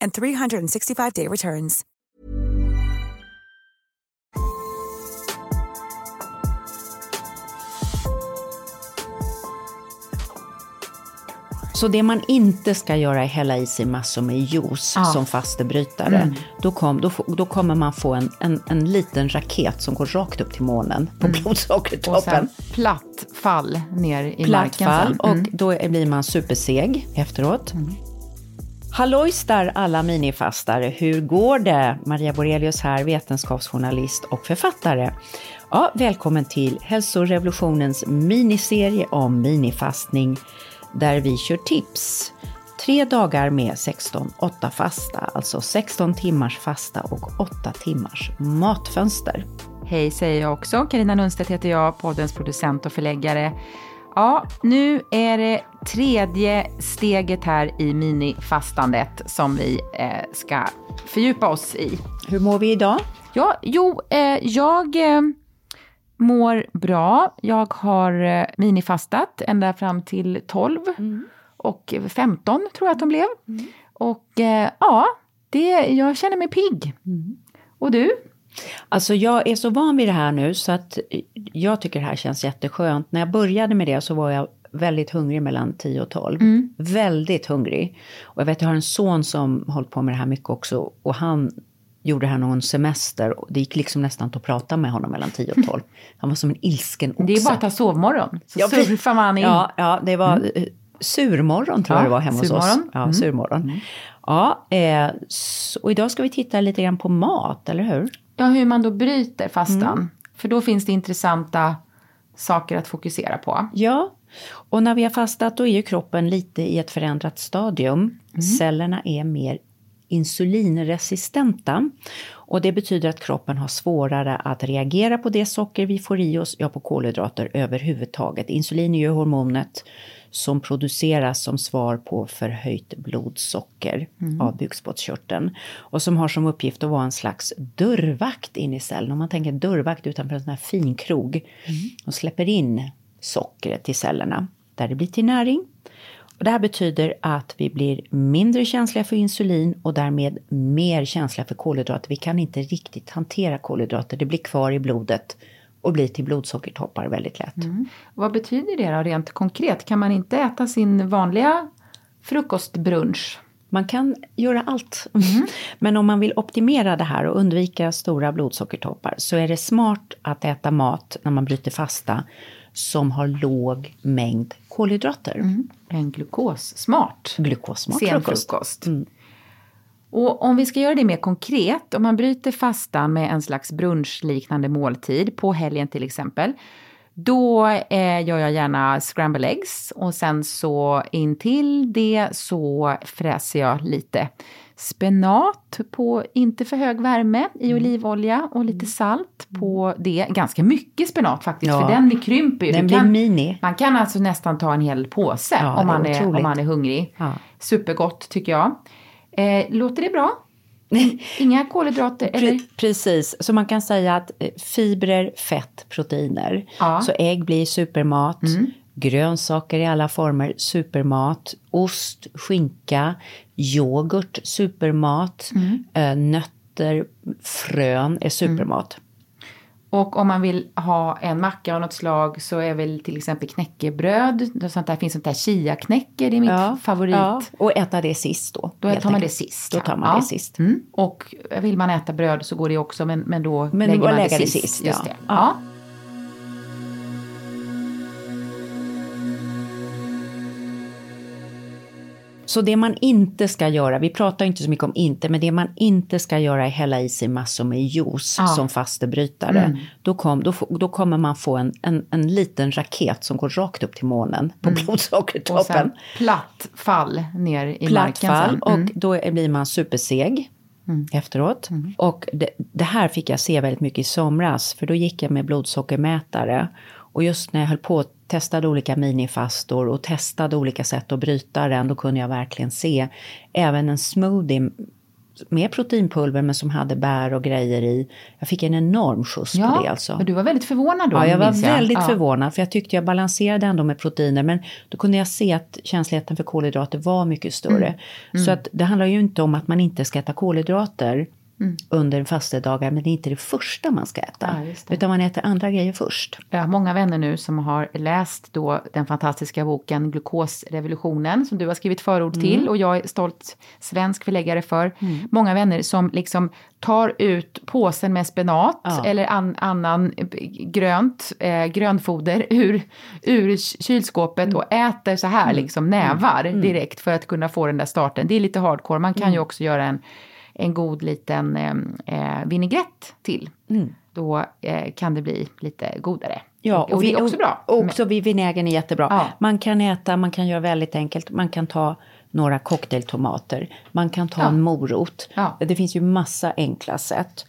and 365-day returns. Så det man inte ska göra är hälla i sig massor med juice Ja. som fastebrytare. Mm. Då, kom, då, då kommer man få en, en, en liten raket som går rakt upp till månen på Mm. Och blodsockertoppen. sen platt fall ner i Platt marken fall sen. och Mm. då blir man superseg efteråt. Hallojs där alla minifastare, hur går det? Maria Borelius här, vetenskapsjournalist och författare. Ja, välkommen till hälsorevolutionens miniserie om minifastning där vi kör tips. Tre dagar med 16-8 fasta, alltså 16 timmars fasta och 8 timmars matfönster. Hej säger jag också. Karina Lundstedt heter jag, poddens producent och förläggare. Ja, nu är det tredje steget här i minifastandet som vi eh, ska fördjupa oss i. Hur mår vi idag? Ja, jo, eh, jag eh, mår bra. Jag har eh, minifastat ända fram till 12 och 15 tror jag att de blev. Och eh, ja, det, jag känner mig pigg. Och du? Alltså jag är så van vid det här nu så att jag tycker det här känns jätteskönt. När jag började med det så var jag väldigt hungrig mellan 10 och 12. Väldigt hungrig. Och jag vet jag har en son som hållit på med det här mycket också och han gjorde det här någon semester och det gick liksom nästan inte att prata med honom mellan 10 och 12. Han var som en ilsken oxe. Det är bara att ta sovmorgon, så Ja, surfar man in. Ja, ja det var eh, surmorgon tror Ja, jag det var hemma hos oss. surmorgon. Ja, Mm. surmorgon. Ja, eh, och idag ska vi titta lite grann på mat, eller hur? Ja, hur man då bryter fastan. Mm. För då finns det intressanta saker att fokusera på. Ja, och när vi har fastat då är ju kroppen lite i ett förändrat stadium. Cellerna är mer insulinresistenta. Och det betyder att kroppen har svårare att reagera på det socker vi får i oss, ja på kolhydrater överhuvudtaget. Insulin är ju hormonet som produceras som svar på förhöjt blodsocker av bukspottkörteln. Och som har som uppgift att vara en slags dörrvakt in i cellen. Om man tänker dörrvakt utanför en sån här fin krog. Och släpper in sockret till cellerna där det blir till näring. Och det här betyder att vi blir mindre känsliga för insulin och därmed mer känsliga för kolhydrater. Vi kan inte riktigt hantera kolhydrater. Det blir kvar i blodet och blir till blodsockertoppar väldigt lätt. Vad betyder det då rent konkret? Kan man inte äta sin vanliga frukostbrunch? Man kan göra allt. Men om man vill optimera det här och undvika stora blodsockertoppar så är det smart att äta mat när man bryter fasta som har låg mängd kolhydrater. En glukossmart Glukossmart sen frukost. frukost. Och om vi ska göra det mer konkret, om man bryter fastan med en slags brunchliknande måltid, på helgen till exempel, då eh, gör jag gärna scramble eggs och sen så in till det så fräser jag lite spenat på inte för hög värme i olivolja och lite salt på det. Ganska mycket spenat faktiskt, Ja. för den krymper ju. Den blir kan, mini. man kan alltså nästan ta en hel påse Ja, om, man är är, om man är hungrig. Ja. Supergott tycker jag. Eh, låter det bra? Inga kolhydrater? Eller? Pre- Precis, så man kan säga att eh, fibrer, fett, proteiner. Ja. Mm. Så ägg blir supermat, grönsaker i alla former, supermat, ost, skinka, yoghurt, supermat, Mm. eh, nötter, frön är supermat. Och om man vill ha en macka av något slag så är väl till exempel knäckebröd. Sånt där finns sånt där chia-knäcke, det är min favorit. Ja, och äta det sist då. Då tar man det sist. Då ja. tar man Ja. det sist. Mm. Och vill man äta bröd så går det också men, men då Men lägger man det lägger det sist. sist, Just ja. det. Ja. Så det man inte ska göra, vi pratar inte så mycket om inte, men det man inte ska göra är hälla i sig massor med juice Ja. som fastebrytare. Då, kom, då, då kommer man få en, en, en liten raket som går rakt upp till månen på Och sen blodsockertoppen. platt fall ner i Platt marken fall sen. och Mm. då blir man superseg efteråt. Och det, det här fick jag se väldigt mycket i somras, för då gick jag med blodsockermätare. Och just när jag höll på att testade olika minifastor och testade olika sätt att bryta den, då kunde jag verkligen se även en smoothie med proteinpulver men som hade bär och grejer i. Jag fick en enorm skjuts på det Ja, alltså. och du var väldigt förvånad då. Ja, jag var minns väldigt ja. förvånad för jag tyckte jag balanserade ändå med proteiner men då kunde jag se att känsligheten för kolhydrater var mycket större. Mm. Så att det handlar ju inte om att man inte ska äta kolhydrater Mm. under fastedagar men det är inte det första man ska äta. Ja, utan man äter andra grejer först. Jag har många vänner nu som har läst då den fantastiska boken Glukosrevolutionen som du har skrivit förord Mm. till och jag är stolt svensk förläggare för. Många vänner som liksom tar ut påsen med spenat Ja. eller an, annan grönt, eh, grönfoder ur, ur kylskåpet Mm. och äter så här liksom nävar direkt för att kunna få den där starten. Det är lite hardcore. Man kan Mm. ju också göra en, en god liten eh, eh, vinägrett till. Då eh, kan det bli lite godare. Mm. Ja, och, det är också bra. Och också vid vinägern är jättebra. Ja. Man kan äta, man kan göra väldigt enkelt. Man kan ta några cocktailtomater. Man kan ta Ja. en morot. Ja. Det finns ju massa enkla sätt.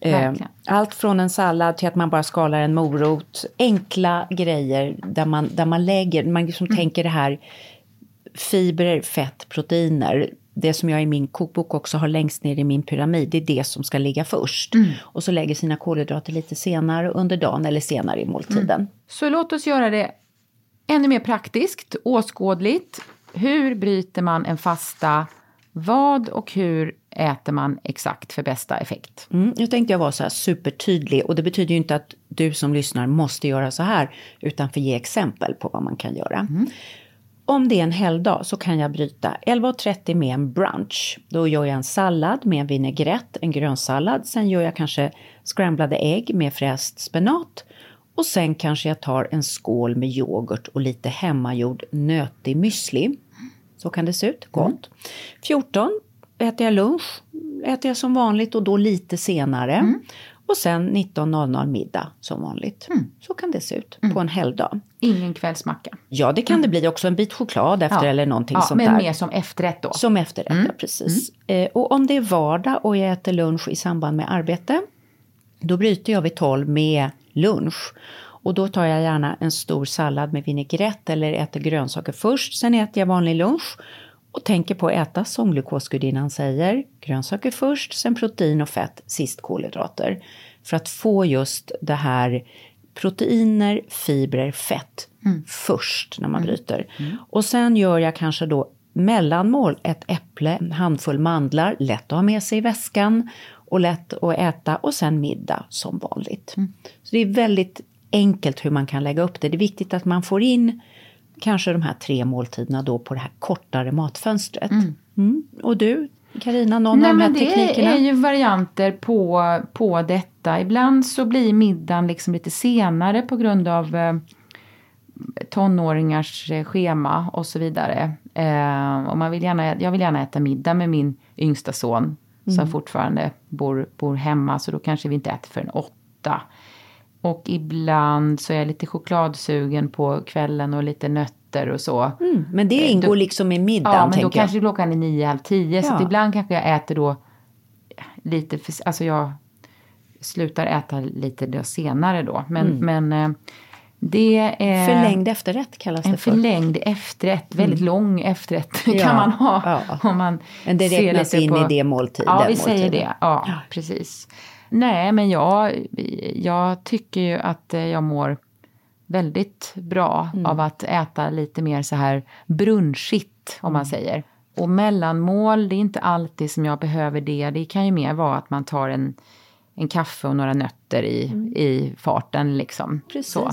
Eh. Allt från en sallad till att man bara skalar en morot. Enkla grejer där man, där man lägger, man liksom Mm. tänker det här fibrer, fett, proteiner. Det som jag i min kokbok också har längst ner i min pyramid, det är det som ska ligga först. Mm. Och så lägger sina kolhydrater lite senare under dagen eller senare i måltiden. Så låt oss göra det ännu mer praktiskt, åskådligt. Hur bryter man en fasta? Vad och hur äter man exakt för bästa effekt? Mm, nu tänkte jag vara så här supertydlig och det betyder ju inte att du som lyssnar måste göra så här utan för att ge exempel på vad man kan göra. Om det är en helgdag så kan jag bryta 11.30 med en brunch. Då gör jag en sallad med en vinägrett, en grönsallad. Sen gör jag kanske scramblade ägg med fräst spenat. Och sen kanske jag tar en skål med yoghurt och lite hemmagjord nötig müsli. Så kan det se ut. Gott. 14 äter jag lunch. Äter jag som vanligt och då lite senare. Och sen 19.00 middag som vanligt. Så kan det se ut på en helgdag. Ingen kvällsmacka. Ja, det kan det bli också. En bit choklad efter eller någonting ja, sånt men där. mer som efterrätt då. Som efterrätt, ja, precis. Eh, och om det är vardag och jag äter lunch i samband med arbete, då bryter jag vid 12 med lunch. Och då tar jag gärna en stor sallad med vinägrett eller äter grönsaker först. Sen äter jag vanlig lunch och tänker på att äta som glukosgudinnan säger. Grönsaker först, sen protein och fett, sist kolhydrater. För att få just det här proteiner, fibrer, fett först när man bryter. Och sen gör jag kanske då mellanmål, ett äpple, en handfull mandlar, lätt att ha med sig i väskan och lätt att äta och sen middag som vanligt. Så det är väldigt enkelt hur man kan lägga upp det. Det är viktigt att man får in kanske de här tre måltiderna då på det här kortare matfönstret. Mm. Och du, Karina, någon Nej, av de här det teknikerna? är ju varianter på, på detta. Ibland så blir middagen liksom lite senare på grund av eh, tonåringars eh, schema och så vidare. Eh, och man vill gärna, jag vill gärna äta middag med min yngsta son som fortfarande bor, bor hemma så då kanske vi inte äter förrän åtta. Och ibland så är jag lite chokladsugen på kvällen och lite nötter och så. Mm, men det Eh, ingår då- liksom i middagen, Ja, men då jag. kanske klockan är nio, halv tio. Så Ja. att ibland kanske jag äter då lite, för, alltså jag slutar äta lite då senare då. Men, Mm. men eh, Det är Förlängd efterrätt kallas en det för. förlängd efterrätt, väldigt lång efterrätt kan Ja, man ha. ja. Om man Men det ser räknas in på- i det måltid, Ja, vi säger måltiden. det. Ja, precis. Nej, men jag, jag tycker ju att jag mår väldigt bra Mm. av att äta lite mer så här brunchigt, om man säger. Och mellanmål, det är inte alltid som jag behöver det. Det kan ju mer vara att man tar en, en kaffe och några nötter i, i farten liksom. Precis. Så.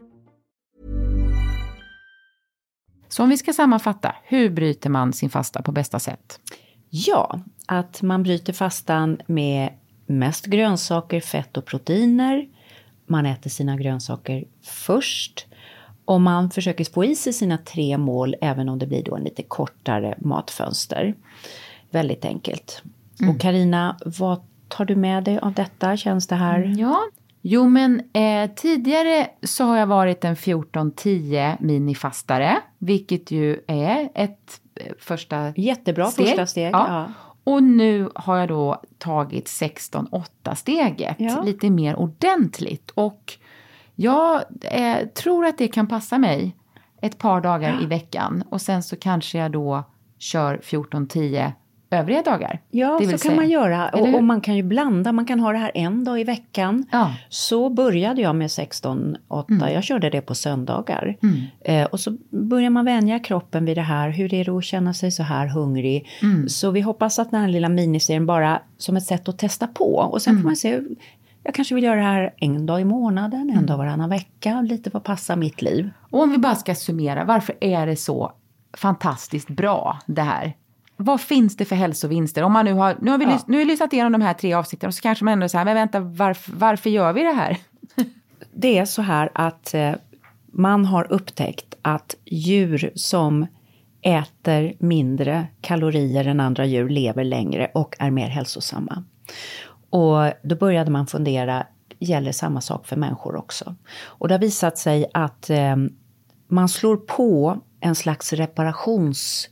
Så om vi ska sammanfatta, hur bryter man sin fasta på bästa sätt? Ja, att man bryter fastan med mest grönsaker, fett och proteiner. Man äter sina grönsaker först. Och man försöker få i sig sina tre mål även om det blir då en lite kortare matfönster. Väldigt enkelt. Och Karina, vad tar du med dig av detta? Känns det här... Ja, jo men eh, tidigare så har jag varit en 14-10 minifastare, vilket ju är ett eh, första Jättebra steg. första steg. Ja. Ja. Och nu har jag då tagit 16-8 steget, Ja. lite mer ordentligt. Och jag eh, tror att det kan passa mig ett par dagar i veckan. Och sen så kanske jag då kör 14-10 övriga dagar. Ja, så kan säga. man göra. Och, och man kan ju blanda. Man kan ha det här en dag i veckan. Ja. Så började jag med 16-8. Jag körde det på söndagar. Eh, och så börjar man vänja kroppen vid det här. Hur är det att känna sig så här hungrig? Så vi hoppas att den här lilla miniserien bara som ett sätt att testa på. Och sen får man se. Jag kanske vill göra det här en dag i månaden, en dag varannan vecka. Lite vad passar mitt liv. Och om vi bara ska summera, varför är det så fantastiskt bra det här? Vad finns det för hälsovinster? Om man nu har, nu har vi lys, nu har vi lyssnat igenom de här tre avsnitten och så kanske man ändå säger, men vänta, varför, varför gör vi det här? Det är så här att eh, man har upptäckt att djur som äter mindre kalorier än andra djur lever längre och är mer hälsosamma. Och då började man fundera, gäller samma sak för människor också? Och det har visat sig att eh, man slår på en slags reparations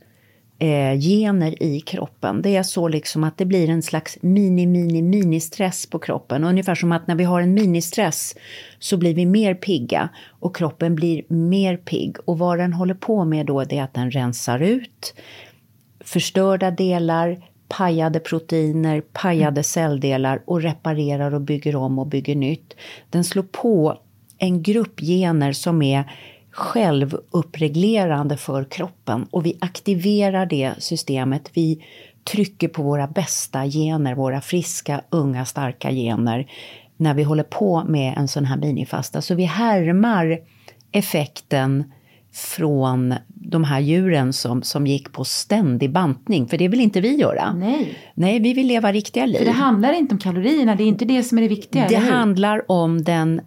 eh, gener i kroppen. Det är så liksom att det blir en slags mini, mini, mini-stress på kroppen. Ungefär som att när vi har en mini-stress så blir vi mer pigga och kroppen blir mer pigg. Och vad den håller på med då det är att den rensar ut förstörda delar, pajade proteiner, pajade celldelar och reparerar och bygger om och bygger nytt. Den slår på en grupp gener som är självuppreglerande för kroppen och vi aktiverar det systemet. Vi trycker på våra bästa gener, våra friska, unga, starka gener när vi håller på med en sån här minifasta. Så vi härmar effekten från de här djuren som, som gick på ständig bantning, för det vill inte vi göra. Nej. Nej, vi vill leva riktiga liv. För det handlar inte om kalorierna, det är inte det som är det viktiga, Det handlar om den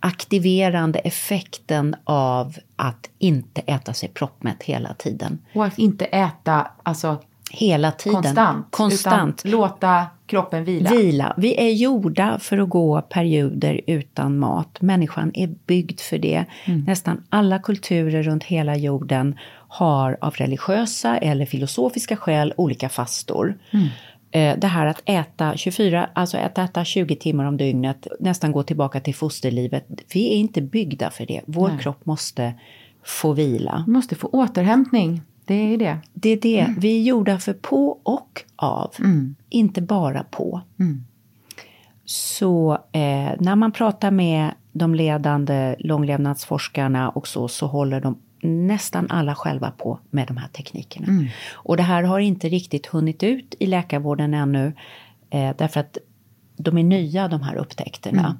aktiverande effekten av att inte äta sig proppmätt hela tiden. Och att inte äta alltså, Hela tiden. konstant, Konstant. utan låta kroppen vila. Vila. Vi är gjorda för att gå perioder utan mat. Människan är byggd för det. Mm. Nästan alla kulturer runt hela jorden har av religiösa eller filosofiska skäl olika fastor. Mm. Eh, Det här att äta 24, alltså att äta 20 timmar om dygnet, nästan gå tillbaka till fosterlivet. Vi är inte byggda för det. Vår Nej. kropp måste få vila. Vi måste få återhämtning, det är det. Det är det. Vi är gjorda för på och av, Mm. inte bara på. Mm. Så eh, när man pratar med de ledande långlevnadsforskarna och så, så håller de nästan alla själva på med de här teknikerna. Mm. Och det här har inte riktigt hunnit ut i läkarvården ännu, eh, därför att de är nya de här upptäckterna. Mm.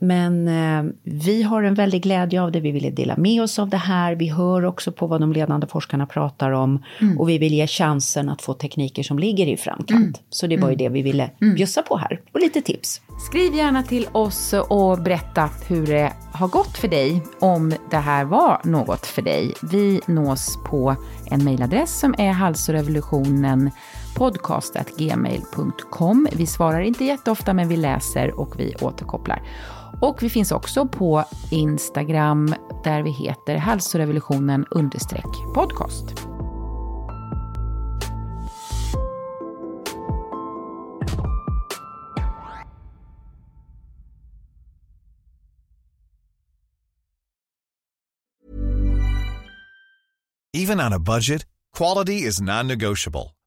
Men eh, vi har en väldig glädje av det, vi ville dela med oss av det här. Vi hör också på vad de ledande forskarna pratar om. Mm. Och vi vill ge chansen att få tekniker som ligger i framkant. Så det var ju det vi ville bjussa på här. Och lite tips. Skriv gärna till oss och berätta hur det har gått för dig, om det här var något för dig. Vi nås på en mejladress som är halsrevolutionen podcast.gmail.com. Vi svarar inte jätteofta, men vi läser och vi återkopplar. Och vi finns också på Instagram där vi heter hälsorevolutionen podcast. Even on a budget, quality is non-negotiable.